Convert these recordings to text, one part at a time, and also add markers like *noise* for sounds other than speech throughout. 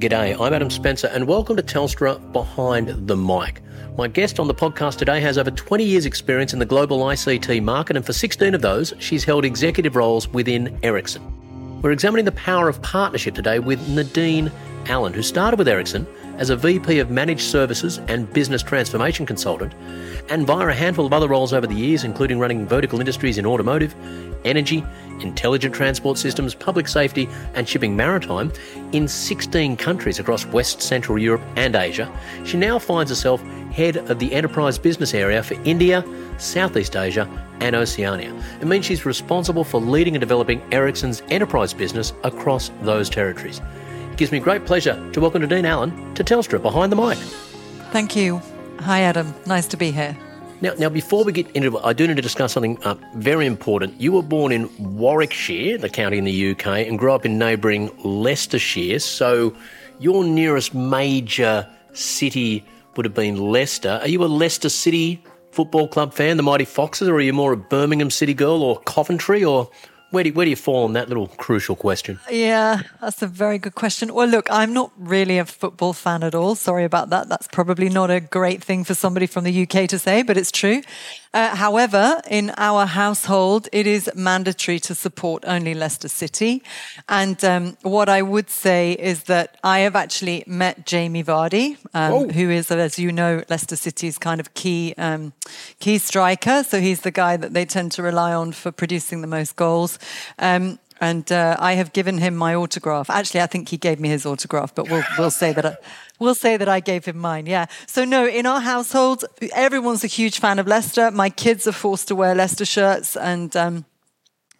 G'day, I'm Adam Spencer, and welcome to Telstra Behind the Mic. My guest on the podcast today has over 20 years' experience in the global ICT market, and for 16 of those, she's held executive roles within Ericsson. We're examining the power of partnership today with Nadine Allen, who started with Ericsson as a VP of Managed Services and Business Transformation Consultant, and via a handful of other roles over the years, including running vertical industries in automotive, energy, intelligent transport systems, public safety, and shipping maritime in 16 countries across West Central Europe and Asia, she now finds herself head of the enterprise business area for India, Southeast Asia, and Oceania. It means she's responsible for leading and developing Ericsson's enterprise business across those territories. Gives me great pleasure to welcome Nadine Allen to Telstra Behind the Mic. Thank you. Hi, Adam. Nice to be here. Now, now, before we get into it, I do need to discuss something uh, very important. You were born in Warwickshire, the county in the UK, and grew up in neighbouring Leicestershire. So, your nearest major city would have been Leicester. Are you a Leicester City Football Club fan, the Mighty Foxes, or are you more a Birmingham City girl or Coventry, or where do, where do you fall on that little crucial question? Yeah, that's a very good question. Well, look, I'm not really a football fan at all. Sorry about that. That's probably not a great thing for somebody from the UK to say, but it's true. Uh, however, in our household, it is mandatory to support only Leicester City. And um, what I would say is that I have actually met Jamie Vardy, um, who is, as you know, Leicester City's kind of key um, key striker. So he's the guy that they tend to rely on for producing the most goals. And uh, I have given him my autograph. Actually, I think he gave me his autograph, but we'll we'll say that I, we'll say that I gave him mine. Yeah. So no, in our household, everyone's a huge fan of Leicester. My kids are forced to wear Leicester shirts, and um,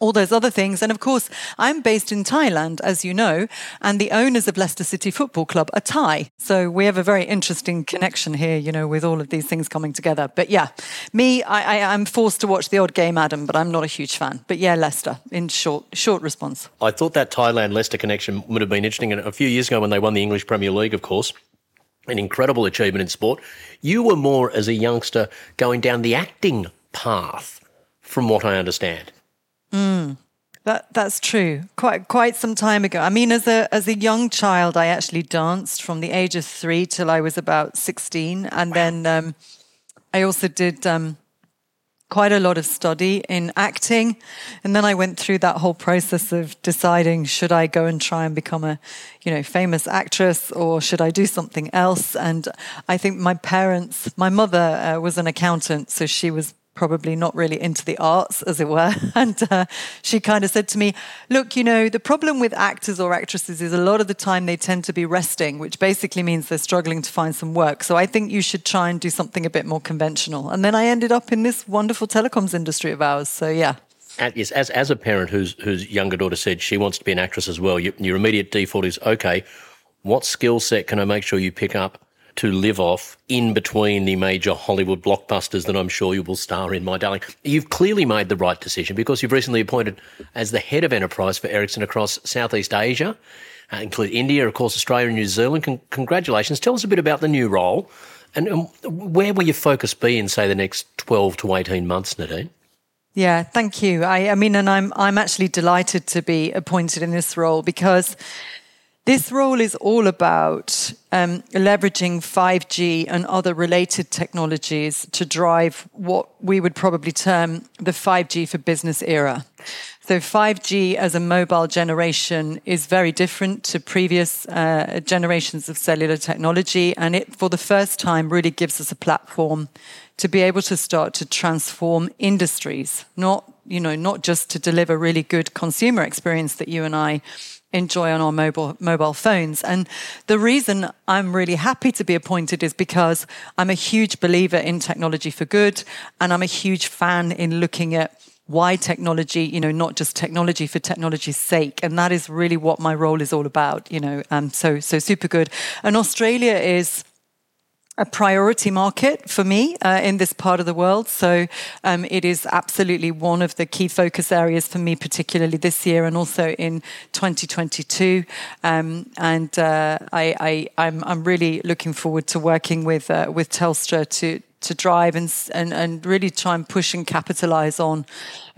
all those other things. And of course, I'm based in Thailand, as you know, and the owners of Leicester City Football Club are Thai. So we have a very interesting connection here, you know, with all of these things coming together. But yeah, me, I, am forced to watch the odd game, Adam, but I'm not a huge fan. But yeah, Leicester, in short, short response. I thought that Thailand Leicester connection would have been interesting. And a few years ago when they won the English Premier League, of course, an incredible achievement in sport. You were more as a youngster going down the acting path, from what I understand. Mm, that that's true. Quite quite some time ago. I mean, as a as a young child, I actually danced from the age of three till I was about sixteen, and wow. then um, I also did. Um, quite a lot of study in acting and then i went through that whole process of deciding should i go and try and become a you know famous actress or should i do something else and i think my parents my mother uh, was an accountant so she was probably not really into the arts, as it were. *laughs* And uh, she kind of said to me, Look, you know, the problem with actors or actresses is a lot of the time they tend to be resting, which basically means they're struggling to find some work. So I think you should try and do something a bit more conventional. And then I ended up in this wonderful telecoms industry of ours. So yeah. yes, as, as a parent whose, whose younger daughter said she wants to be an actress as well, you, your immediate default is okay, what skill set can I make sure you pick up to live off in between the major Hollywood blockbusters that I'm sure you will star in, my darling. You've clearly made the right decision because you've recently appointed as the head of enterprise for Ericsson across Southeast Asia, uh, include India, of course, Australia and New Zealand. Con- congratulations. Tell us a bit about the new role and um, where will your focus be in, say, the next 12 to 18 months, Nadine? Yeah, thank you. I, I mean, and I'm I'm actually delighted to be appointed in this role because this role is all about um, leveraging 5G and other related technologies to drive what we would probably term the 5G for business era. So 5G as a mobile generation is very different to previous uh, generations of cellular technology, and it, for the first time, really gives us a platform to be able to start to transform industries, not you know not just to deliver really good consumer experience that you and I enjoy on our mobile mobile phones. And the reason I'm really happy to be appointed is because I'm a huge believer in technology for good, and I'm a huge fan in looking at why technology, you know, not just technology for technology's sake. And that is really what my role is all about, you know. Um, so so super good. And Australia is a priority market for me uh, in this part of the world. So um, it is absolutely one of the key focus areas for me, particularly this year and also in 2022. Um, and uh, I, I'm really looking forward to working with uh, with Telstra to to drive and, and, and really try and push and capitalize on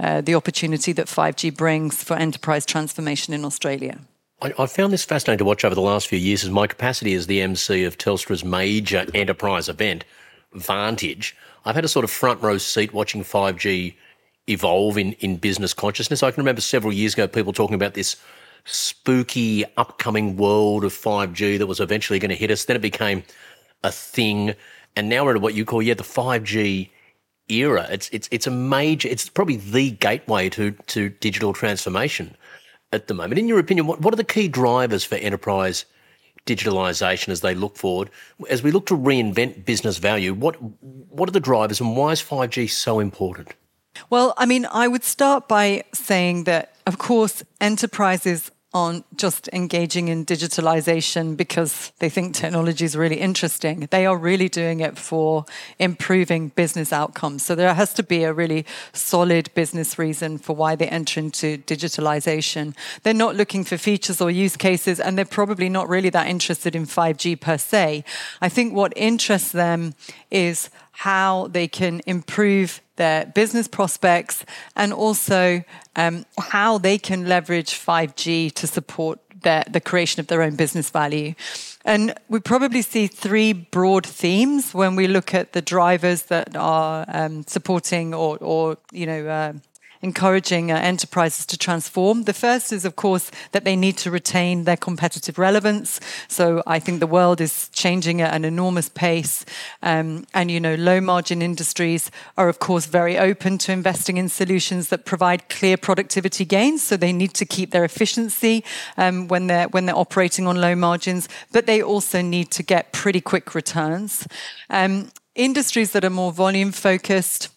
uh, the opportunity that 5G brings for enterprise transformation in Australia. I, I found this fascinating to watch over the last few years as my capacity as the MC of Telstra's major enterprise event, Vantage. I've had a sort of front row seat watching 5G evolve in, in business consciousness. I can remember several years ago people talking about this spooky upcoming world of 5G that was eventually going to hit us. Then it became a thing. And now we're at what you call, yeah, the 5G era. It's, it's, it's a major, it's probably the gateway to, to digital transformation at the moment. In your opinion, what, what are the key drivers for enterprise digitalisation as they look forward? As we look to reinvent business value, what, what are the drivers and why is 5G so important? Well, I mean, I would start by saying that, of course, enterprises aren't just engaging in digitalization because they think technology is really interesting. They are really doing it for improving business outcomes. So there has to be a really solid business reason for why they enter into digitalization. They're not looking for features or use cases, and they're probably not really that interested in 5G per se. I think what interests them is how they can improve their business prospects and also um, how they can leverage 5G to support their, the creation of their own business value. And we probably see three broad themes when we look at the drivers that are um, supporting or, or, you know, uh, encouraging uh, enterprises to transform. The first is, of course, that they need to retain their competitive relevance. So I think the world is changing at an enormous pace. Um, and, you know, low margin industries are, of course, very open to investing in solutions that provide clear productivity gains. So they need to keep their efficiency um, when, they're, when they're operating on low margins, but they also need to get pretty quick returns. Um, industries that are more volume focused,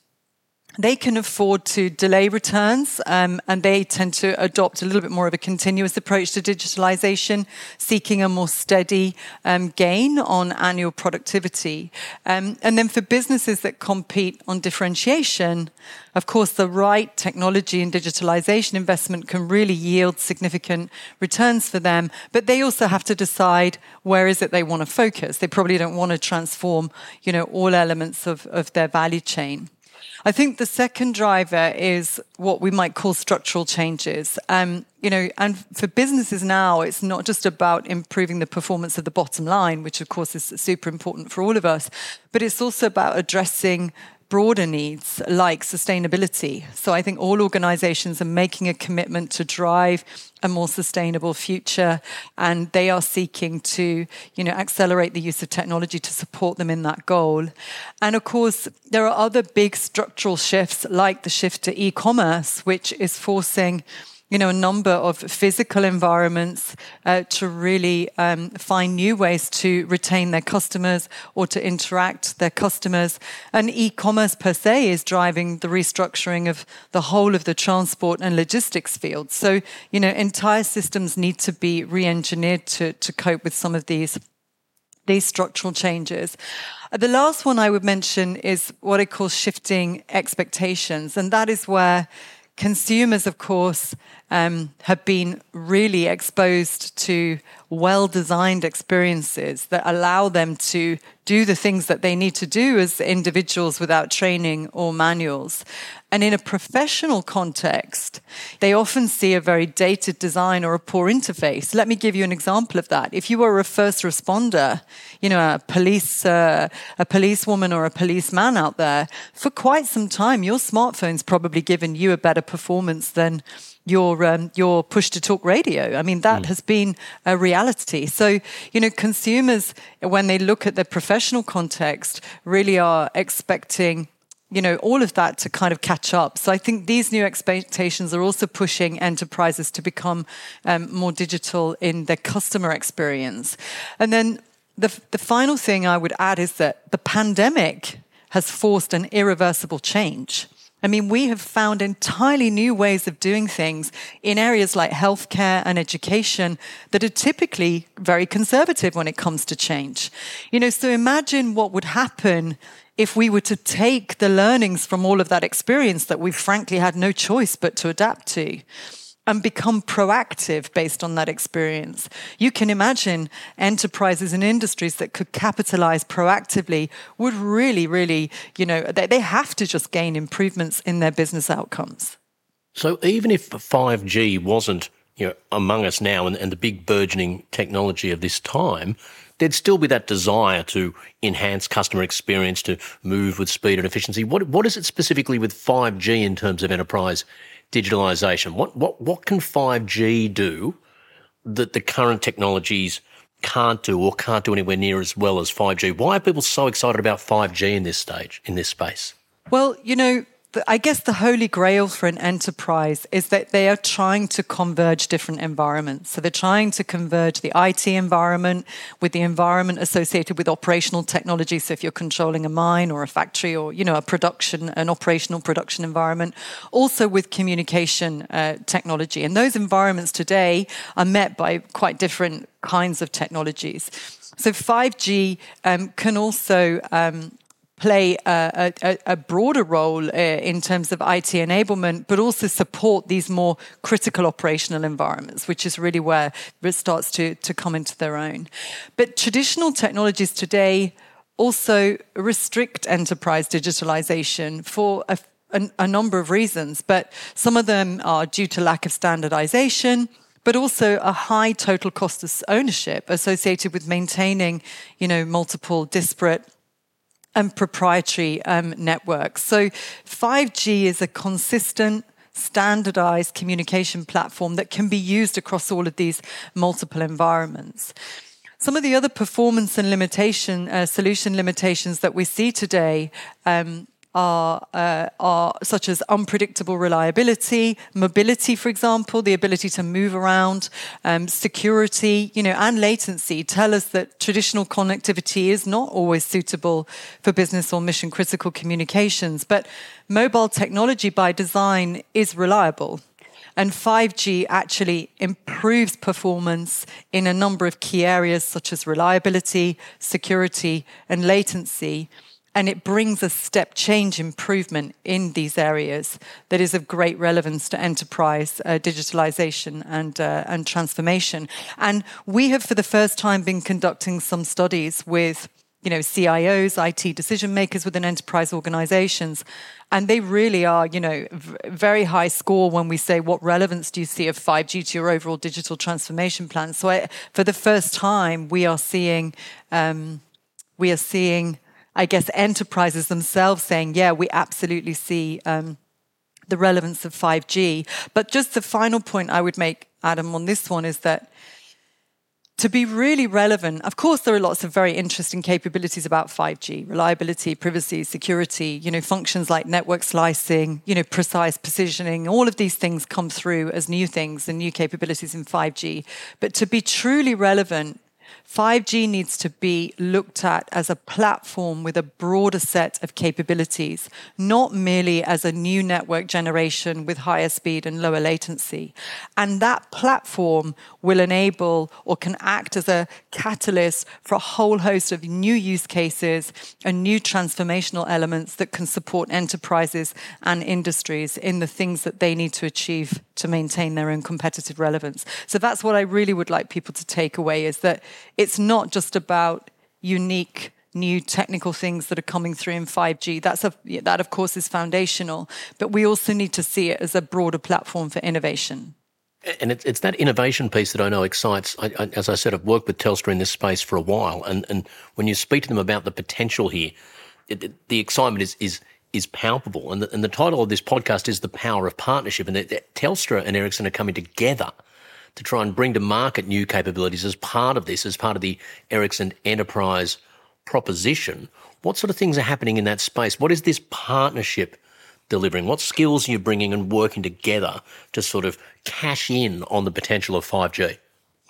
they can afford to delay returns um, and they tend to adopt a little bit more of a continuous approach to digitalization, seeking a more steady um, gain on annual productivity. Um, and then for businesses that compete on differentiation, of course, the right technology and digitalization investment can really yield significant returns for them, but they also have to decide where is it they want to focus. They probably don't want to transform, you know, all elements of, of their value chain. I think the second driver is what we might call structural changes. Um, you know, and for businesses now, it's not just about improving the performance of the bottom line, which of course is super important for all of us, but it's also about addressing broader needs like sustainability. So I think all organizations are making a commitment to drive a more sustainable future and they are seeking to, you know, accelerate the use of technology to support them in that goal. And of course, there are other big structural shifts like the shift to e-commerce which is forcing you know, a number of physical environments uh, to really um, find new ways to retain their customers or to interact their customers. And e-commerce per se is driving the restructuring of the whole of the transport and logistics field. So, you know, entire systems need to be re-engineered to, to cope with some of these these structural changes. Uh, the last one I would mention is what I call shifting expectations. And that is where consumers, of course, um, have been really exposed to well designed experiences that allow them to do the things that they need to do as individuals without training or manuals. And in a professional context, they often see a very dated design or a poor interface. Let me give you an example of that. If you were a first responder, you know, a police, uh, a policewoman or a policeman out there, for quite some time, your smartphone's probably given you a better performance than your um, your push to talk radio. I mean, that mm. has been a reality. So, you know, consumers when they look at the professional context really are expecting you know all of that to kind of catch up so i think these new expectations are also pushing enterprises to become um, more digital in their customer experience and then the, the final thing i would add is that the pandemic has forced an irreversible change I mean, we have found entirely new ways of doing things in areas like healthcare and education that are typically very conservative when it comes to change. You know, so imagine what would happen if we were to take the learnings from all of that experience that we frankly had no choice but to adapt to and become proactive based on that experience. You can imagine enterprises and industries that could capitalize proactively would really, really, you know, they, they have to just gain improvements in their business outcomes. So even if 5G wasn't you know, among us now and, and the big burgeoning technology of this time, there'd still be that desire to enhance customer experience, to move with speed and efficiency. What what is it specifically with 5G in terms of enterprise digitalization? What what what can 5G do that the current technologies can't do or can't do anywhere near as well as 5G? Why are people so excited about 5G in this stage, in this space? Well, you know, I guess the holy grail for an enterprise is that they are trying to converge different environments. So they're trying to converge the IT environment with the environment associated with operational technology. So if you're controlling a mine or a factory or you know a production, an operational production environment, also with communication uh, technology. And those environments today are met by quite different kinds of technologies. So 5G um, can also um, play a, a, a broader role uh, in terms of IT enablement, but also support these more critical operational environments, which is really where it starts to, to come into their own. But traditional technologies today also restrict enterprise digitalization for a, a, a number of reasons, but some of them are due to lack of standardization but also a high total cost of ownership associated with maintaining, you know, multiple disparate and proprietary um, networks. So 5G is a consistent, standardized communication platform that can be used across all of these multiple environments. Some of the other performance and limitation uh, solution limitations that we see today um, are, uh, are such as unpredictable reliability, mobility, for example, the ability to move around, um, security, you know, and latency tell us that traditional connectivity is not always suitable for business or mission critical communications. But mobile technology by design is reliable. And 5G actually improves performance in a number of key areas such as reliability, security, and latency and it brings a step change improvement in these areas that is of great relevance to enterprise uh, digitalization and, uh, and transformation. And we have, for the first time, been conducting some studies with you know, CIOs, IT decision makers within enterprise organizations. And they really are, you know, v- very high score when we say, what relevance do you see of 5G to your overall digital transformation plan? So I, for the first time, we are seeing, um, we are seeing I guess, enterprises themselves saying, yeah, we absolutely see um, the relevance of 5G. But just the final point I would make, Adam, on this one is that to be really relevant, of course, there are lots of very interesting capabilities about 5G reliability, privacy, security, you know, functions like network slicing, you know, precise positioning, all of these things come through as new things and new capabilities in 5G. But to be truly relevant, 5G needs to be looked at as a platform with a broader set of capabilities, not merely as a new network generation with higher speed and lower latency. And that platform will enable or can act as a catalyst for a whole host of new use cases and new transformational elements that can support enterprises and industries in the things that they need to achieve to maintain their own competitive relevance. So that's what I really would like people to take away is that it's not just about unique new technical things that are coming through in 5G. That's a, that, of course, is foundational, but we also need to see it as a broader platform for innovation. And it's, it's that innovation piece that I know excites. I, I, as I said, I've worked with Telstra in this space for a while, and, and when you speak to them about the potential here, it, it, the excitement is is is palpable. And the, and the title of this podcast is "The Power of Partnership." And that Telstra and Ericsson are coming together to try and bring to market new capabilities as part of this, as part of the Ericsson enterprise proposition. What sort of things are happening in that space? What is this partnership delivering? What skills are you bringing and working together to sort of cash in on the potential of 5G?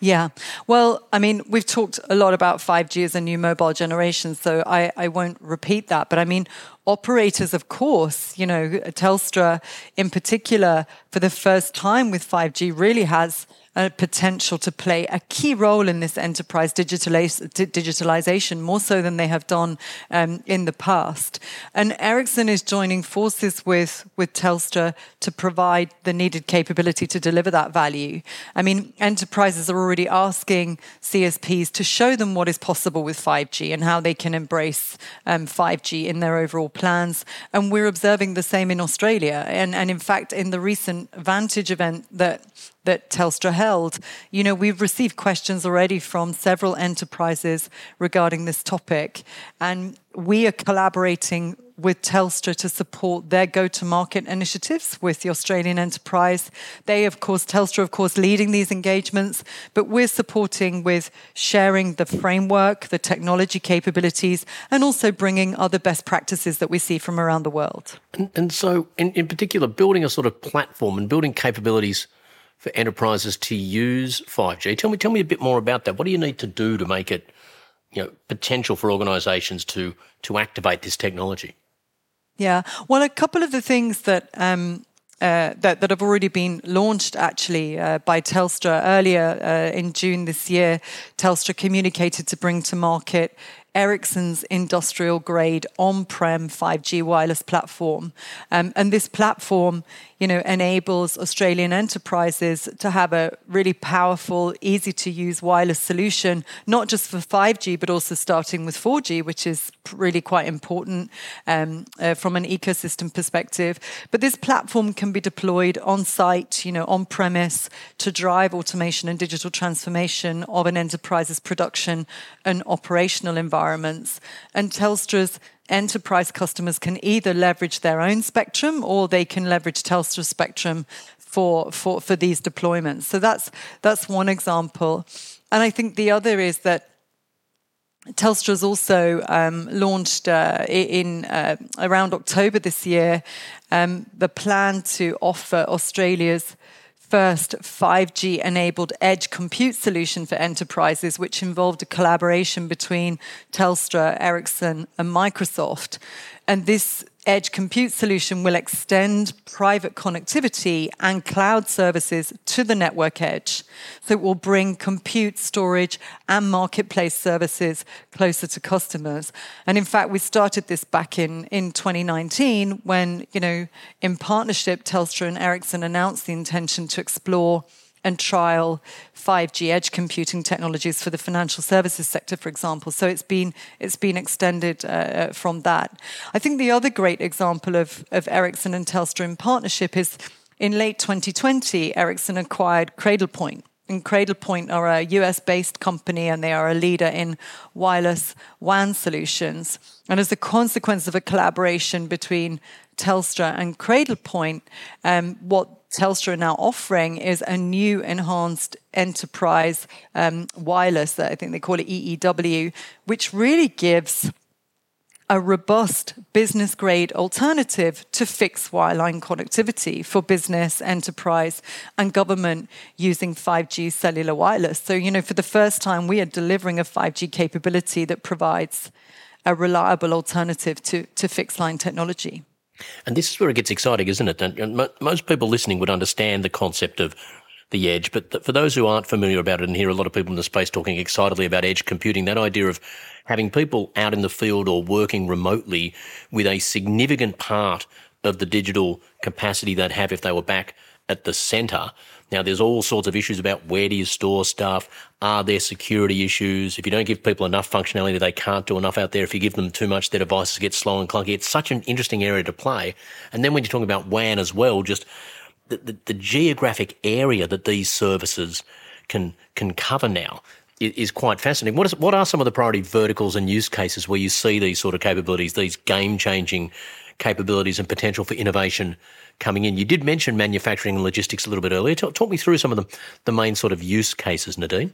Yeah. Well, I mean, we've talked a lot about 5G as a new mobile generation, so I, I won't repeat that. But I mean, operators, of course, you know, Telstra in particular, for the first time with 5G, really has a potential to play a key role in this enterprise digitalization, more so than they have done um, in the past. And Ericsson is joining forces with, with Telstra to provide the needed capability to deliver that value. I mean, enterprises are already asking CSPs to show them what is possible with 5G and how they can embrace um, 5G in their overall plans. And we're observing the same in Australia. And, and in fact, in the recent Vantage event that that Telstra held. You know, we've received questions already from several enterprises regarding this topic, and we are collaborating with Telstra to support their go to market initiatives with the Australian enterprise. They, of course, Telstra, of course, leading these engagements, but we're supporting with sharing the framework, the technology capabilities, and also bringing other best practices that we see from around the world. And, and so, in, in particular, building a sort of platform and building capabilities for enterprises to use 5G. Tell me, tell me a bit more about that. What do you need to do to make it, you know, potential for organisations to to activate this technology? Yeah, well, a couple of the things that. Um, uh, that, that have already been launched actually uh, by Telstra earlier uh, in June this year. Telstra communicated to bring to market Ericsson's industrial grade on prem 5G wireless platform. Um, and this platform, you know, enables Australian enterprises to have a really powerful, easy to use wireless solution, not just for 5G, but also starting with 4G, which is really quite important um, uh, from an ecosystem perspective. But this platform can be deployed on site, you know, on premise to drive automation and digital transformation of an enterprise's production and operational environments. And Telstra's enterprise customers can either leverage their own spectrum or they can leverage Telstra's spectrum for, for, for these deployments. So that's, that's one example. And I think the other is that Telstra's also um, launched uh, in uh, around October this year um, the plan to offer Australia's first 5G enabled edge compute solution for enterprises, which involved a collaboration between Telstra, Ericsson, and Microsoft. And this edge compute solution will extend private connectivity and cloud services to the network edge. So it will bring compute, storage, and marketplace services closer to customers. And in fact, we started this back in, in 2019 when, you know, in partnership, Telstra and Ericsson announced the intention to explore and trial 5G edge computing technologies for the financial services sector, for example. So it's been it's been extended uh, uh, from that. I think the other great example of of Ericsson and Telstra in partnership is in late 2020, Ericsson acquired Cradlepoint. And Cradlepoint are a US based company and they are a leader in wireless WAN solutions. And as a consequence of a collaboration between Telstra and Cradlepoint, um, what Telstra are now offering is a new enhanced enterprise um, wireless that I think they call it EEW, which really gives a robust business grade alternative to fixed wireline connectivity for business, enterprise, and government using 5G cellular wireless. So, you know, for the first time, we are delivering a 5G capability that provides a reliable alternative to, to fixed line technology. And this is where it gets exciting, isn't it? And most people listening would understand the concept of the edge, but for those who aren't familiar about it and hear a lot of people in the space talking excitedly about edge computing, that idea of having people out in the field or working remotely with a significant part of the digital capacity they'd have if they were back at the centre now, there's all sorts of issues about where do you store stuff? Are there security issues? If you don't give people enough functionality, they can't do enough out there. If you give them too much, their devices get slow and clunky. It's such an interesting area to play. And then when you're talking about WAN as well, just the, the, the geographic area that these services can can cover now is quite fascinating. What, is, what are some of the priority verticals and use cases where you see these sort of capabilities, these game changing capabilities and potential for innovation coming in. You did mention manufacturing and logistics a little bit earlier. Talk, talk me through some of the, the main sort of use cases, Nadine.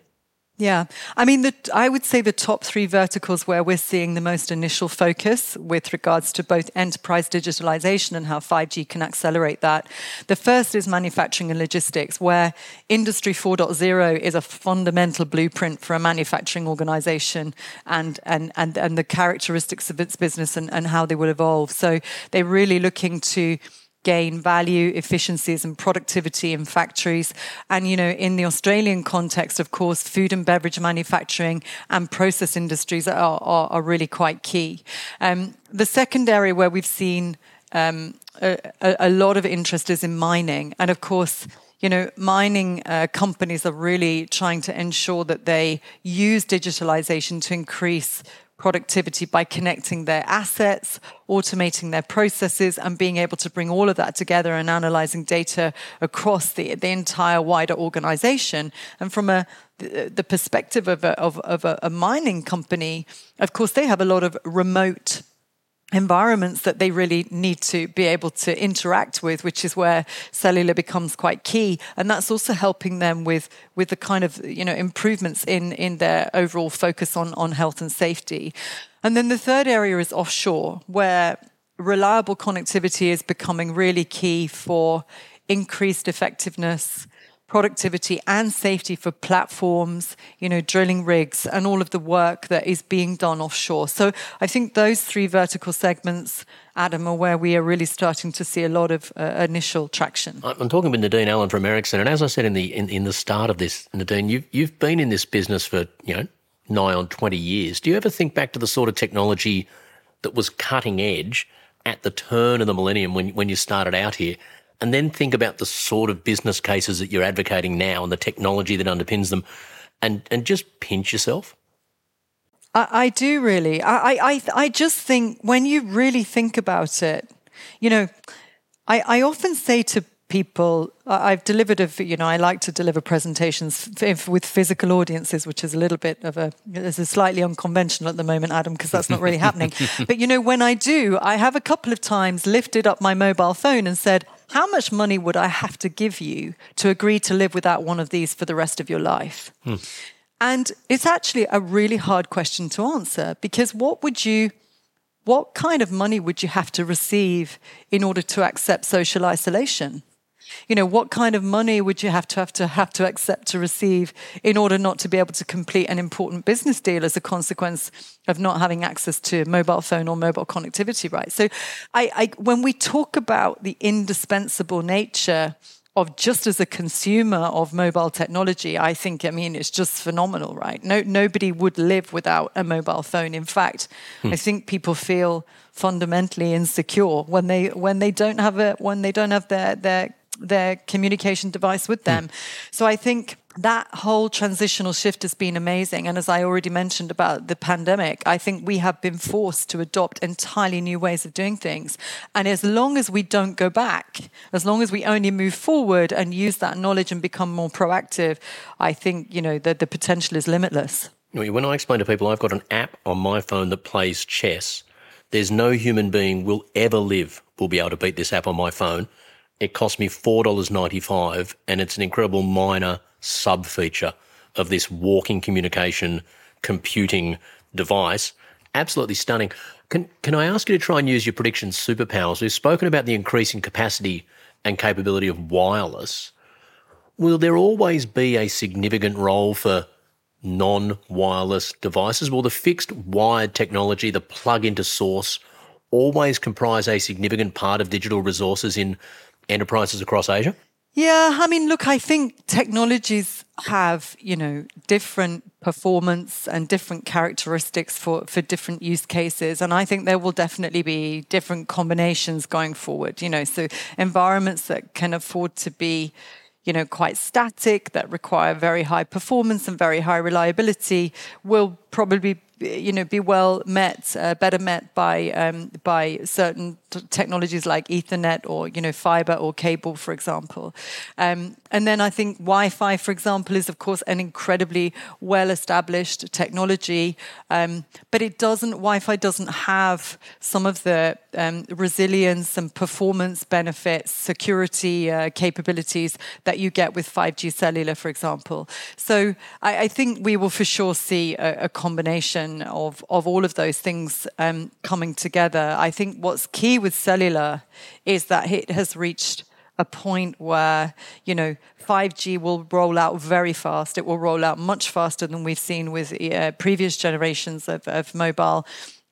Yeah, I mean, the, I would say the top three verticals where we're seeing the most initial focus with regards to both enterprise digitalization and how 5G can accelerate that. The first is manufacturing and logistics, where Industry 4.0 is a fundamental blueprint for a manufacturing organization and, and, and, and the characteristics of its business and, and how they will evolve. So they're really looking to gain value, efficiencies, and productivity in factories. And, you know, in the Australian context, of course, food and beverage manufacturing and process industries are, are, are really quite key. Um, the second area where we've seen um, a, a, lot of interest is in mining. And of course, you know, mining uh, companies are really trying to ensure that they use digitalization to increase productivity by connecting their assets, automating their processes, and being able to bring all of that together and analyzing data across the, the entire wider organization. And from a the perspective of a, of, of a, a mining company, of course, they have a lot of remote environments that they really need to be able to interact with which is where cellular becomes quite key. And that's also helping them with with the kind of you know improvements in in their overall focus on on health and safety. And then the third area is offshore where reliable connectivity is becoming really key for increased effectiveness productivity and safety for platforms, you know, drilling rigs and all of the work that is being done offshore. So I think those three vertical segments, Adam, are where we are really starting to see a lot of uh, initial traction. I'm talking with Nadine Allen from Ericsson, and as I said in the in, in the start of this, Nadine, you've you've been in this business for you know nigh on 20 years. Do you ever think back to the sort of technology that was cutting edge at the turn of the millennium when when you started out here? And then think about the sort of business cases that you're advocating now and the technology that underpins them and, and just pinch yourself? I, I do really. I, I, I just think when you really think about it, you know, I, I often say to people i've delivered a you know i like to deliver presentations with physical audiences which is a little bit of a this is a slightly unconventional at the moment adam because that's not really *laughs* happening but you know when i do i have a couple of times lifted up my mobile phone and said how much money would I have to give you to agree to live without one of these for the rest of your life? Hmm. And it's actually a really hard question to answer because what would you, what kind of money would you have to receive in order to accept social isolation? You know, what kind of money would you have to have to have to accept to receive in order not to be able to complete an important business deal as a consequence of not having access to mobile phone or mobile connectivity, right? So, I, I when we talk about the indispensable nature of just as a consumer of mobile technology, I think, I mean, it's just phenomenal, right? No, nobody would live without a mobile phone. In fact, hmm. I think people feel fundamentally insecure when they when they don't have a when they don't have their their their communication device with them. Mm. So I think that whole transitional shift has been amazing. And as I already mentioned about the pandemic, I think we have been forced to adopt entirely new ways of doing things. And as long as we don't go back, as long as we only move forward and use that knowledge and become more proactive, I think, you know, the, the potential is limitless. When I explain to people, I've got an app on my phone that plays chess. There's no human being will ever live will be able to beat this app on my phone. It cost me $4.95 and it's an incredible minor sub feature of this walking communication computing device. Absolutely stunning. Can, can I ask you to try and use your prediction superpowers? We've spoken about the increasing capacity and capability of wireless. Will there always be a significant role for non wireless devices? Will the fixed wired technology, the plug into source, always comprise a significant part of digital resources in enterprises across Asia? Yeah, I mean, look, I think technologies have, you know, different performance and different characteristics for, for different use cases. And I think there will definitely be different combinations going forward, you know, so environments that can afford to be, you know, quite static, that require very high performance and very high reliability will probably you know be well met, uh, better met by um, by certain technologies like Ethernet or you know fiber or cable, for example. Um, and then I think Wi-Fi, for example, is of course an incredibly well-established technology, um, but it doesn't. Wi-Fi doesn't have some of the um, resilience and performance benefits, security uh, capabilities that you get with 5G cellular, for example. So I, I think we will for sure see a, a combination of of all of those things um, coming together. I think what's key with cellular is that it has reached a point where you know 5G will roll out very fast. It will roll out much faster than we've seen with uh, previous generations of, of mobile,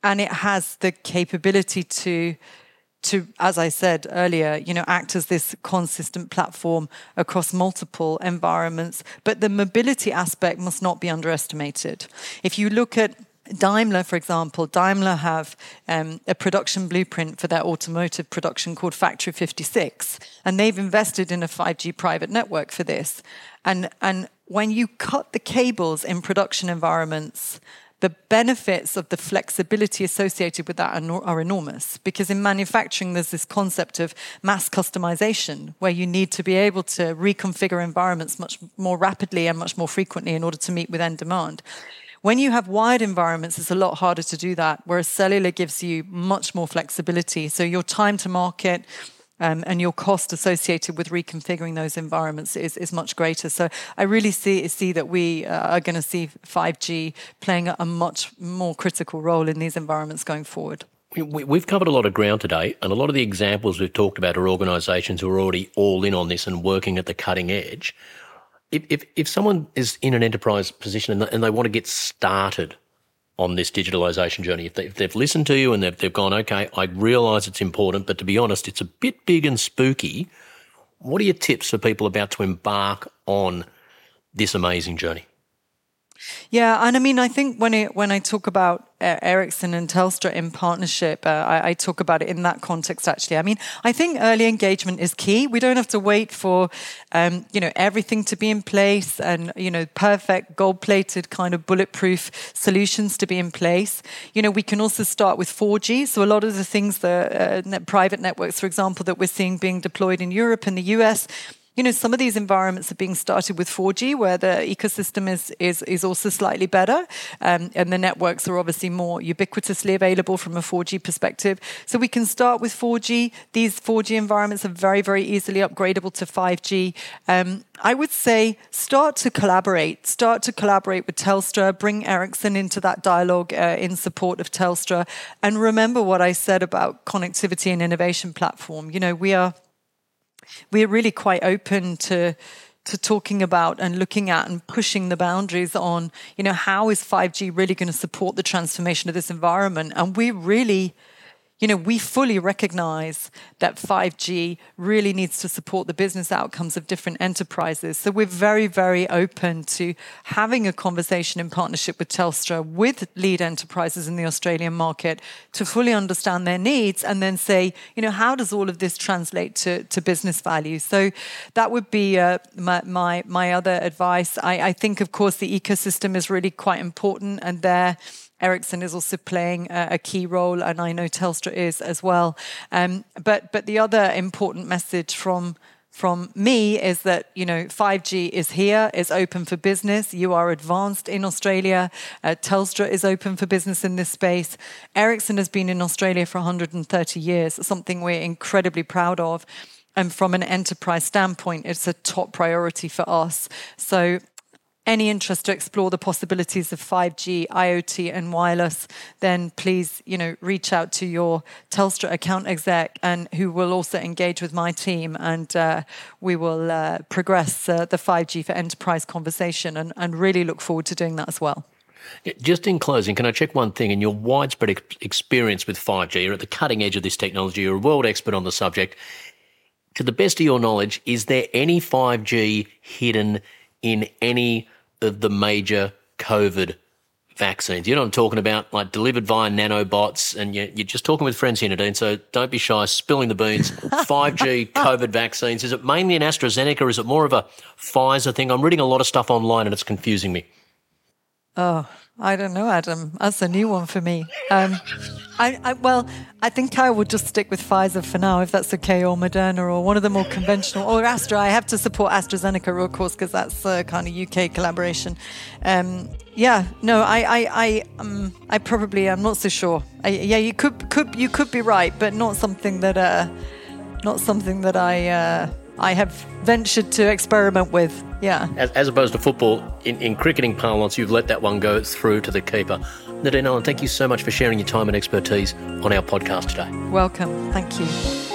and it has the capability to to, as I said earlier, you know, act as this consistent platform across multiple environments. But the mobility aspect must not be underestimated. If you look at Daimler, for example, Daimler have um, a production blueprint for their automotive production called Factory 56, and they've invested in a 5G private network for this. And and when you cut the cables in production environments the benefits of the flexibility associated with that are, are, enormous because in manufacturing there's this concept of mass customization where you need to be able to reconfigure environments much more rapidly and much more frequently in order to meet with end demand when you have wired environments, it's a lot harder to do that, whereas cellular gives you much more flexibility. So your time to market, um, and your cost associated with reconfiguring those environments is, is much greater. So I really see see that we uh, are going to see 5G playing a much more critical role in these environments going forward. We've covered a lot of ground today, and a lot of the examples we've talked about are organisations who are already all in on this and working at the cutting edge if, if, if someone is in an enterprise position and they want to get started on this digitalization journey, if, they, they've listened to you and they've, they've gone, okay, I realize it's important, but to be honest, it's a bit big and spooky. What are your tips for people about to embark on this amazing journey? Yeah, and I mean, I think when it when I talk about Ericsson and Telstra in partnership, uh, I, I, talk about it in that context. Actually, I mean, I think early engagement is key. We don't have to wait for um, you know everything to be in place and you know perfect gold plated kind of bulletproof solutions to be in place. You know, we can also start with 4G. So a lot of the things, the uh, private networks, for example, that we're seeing being deployed in Europe and the US you know, some of these environments are being started with 4G, where the ecosystem is is is also slightly better, um, and the networks are obviously more ubiquitously available from a 4G perspective. So we can start with 4G. These 4G environments are very very easily upgradable to 5G. Um, I would say start to collaborate. Start to collaborate with Telstra. Bring Ericsson into that dialogue uh, in support of Telstra, and remember what I said about connectivity and innovation platform. You know, we are we're really quite open to to talking about and looking at and pushing the boundaries on, you know, how is 5G really going to support the transformation of this environment? And we really you know, we fully recognize that 5G really needs to support the business outcomes of different enterprises. So we're very, very open to having a conversation in partnership with Telstra with lead enterprises in the Australian market to fully understand their needs and then say, you know, how does all of this translate to, to business value? So that would be uh, my, my, my other advice. I, I think, of course, the ecosystem is really quite important and there Ericsson is also playing a, key role, and I know Telstra is as well. Um, but but the other important message from from me is that you know 5G is here, is open for business. You are advanced in Australia. Uh, Telstra is open for business in this space. Ericsson has been in Australia for 130 years, something we're incredibly proud of. And from an enterprise standpoint, it's a top priority for us. So any interest to explore the possibilities of 5G, IoT, and wireless, then please, you know, reach out to your Telstra account exec, and who will also engage with my team, and uh, we will uh, progress uh, the 5G for enterprise conversation, and, and really look forward to doing that as well. Just in closing, can I check one thing? In your widespread ex- experience with 5G, you're at the cutting edge of this technology, you're a world expert on the subject. To the best of your knowledge, is there any 5G hidden in any of the major COVID vaccines. You know what I'm talking about, like delivered via nanobots, and you're, you're just talking with friends here, Nadine. So don't be shy, spilling the beans. *laughs* 5G COVID vaccines. Is it mainly an AstraZeneca? Or is it more of a Pfizer thing? I'm reading a lot of stuff online, and it's confusing me. Oh, I don't know, Adam. That's a new one for me. Um, I, I, well, I think I would just stick with Pfizer for now, if that's okay, or Moderna, or one of the more conventional, or Astra. I have to support AstraZeneca, of course, because that's a kind of UK collaboration. Um, yeah, no, I, I, I, um, I probably am not so sure. I, yeah, you could, could, you could be right, but not something that, uh, not something that I. Uh, I have ventured to experiment with. Yeah. As, as opposed to football, in, in cricketing parlance, you've let that one go through to the keeper. Nadine Allen, thank you so much for sharing your time and expertise on our podcast today. Welcome. Thank you.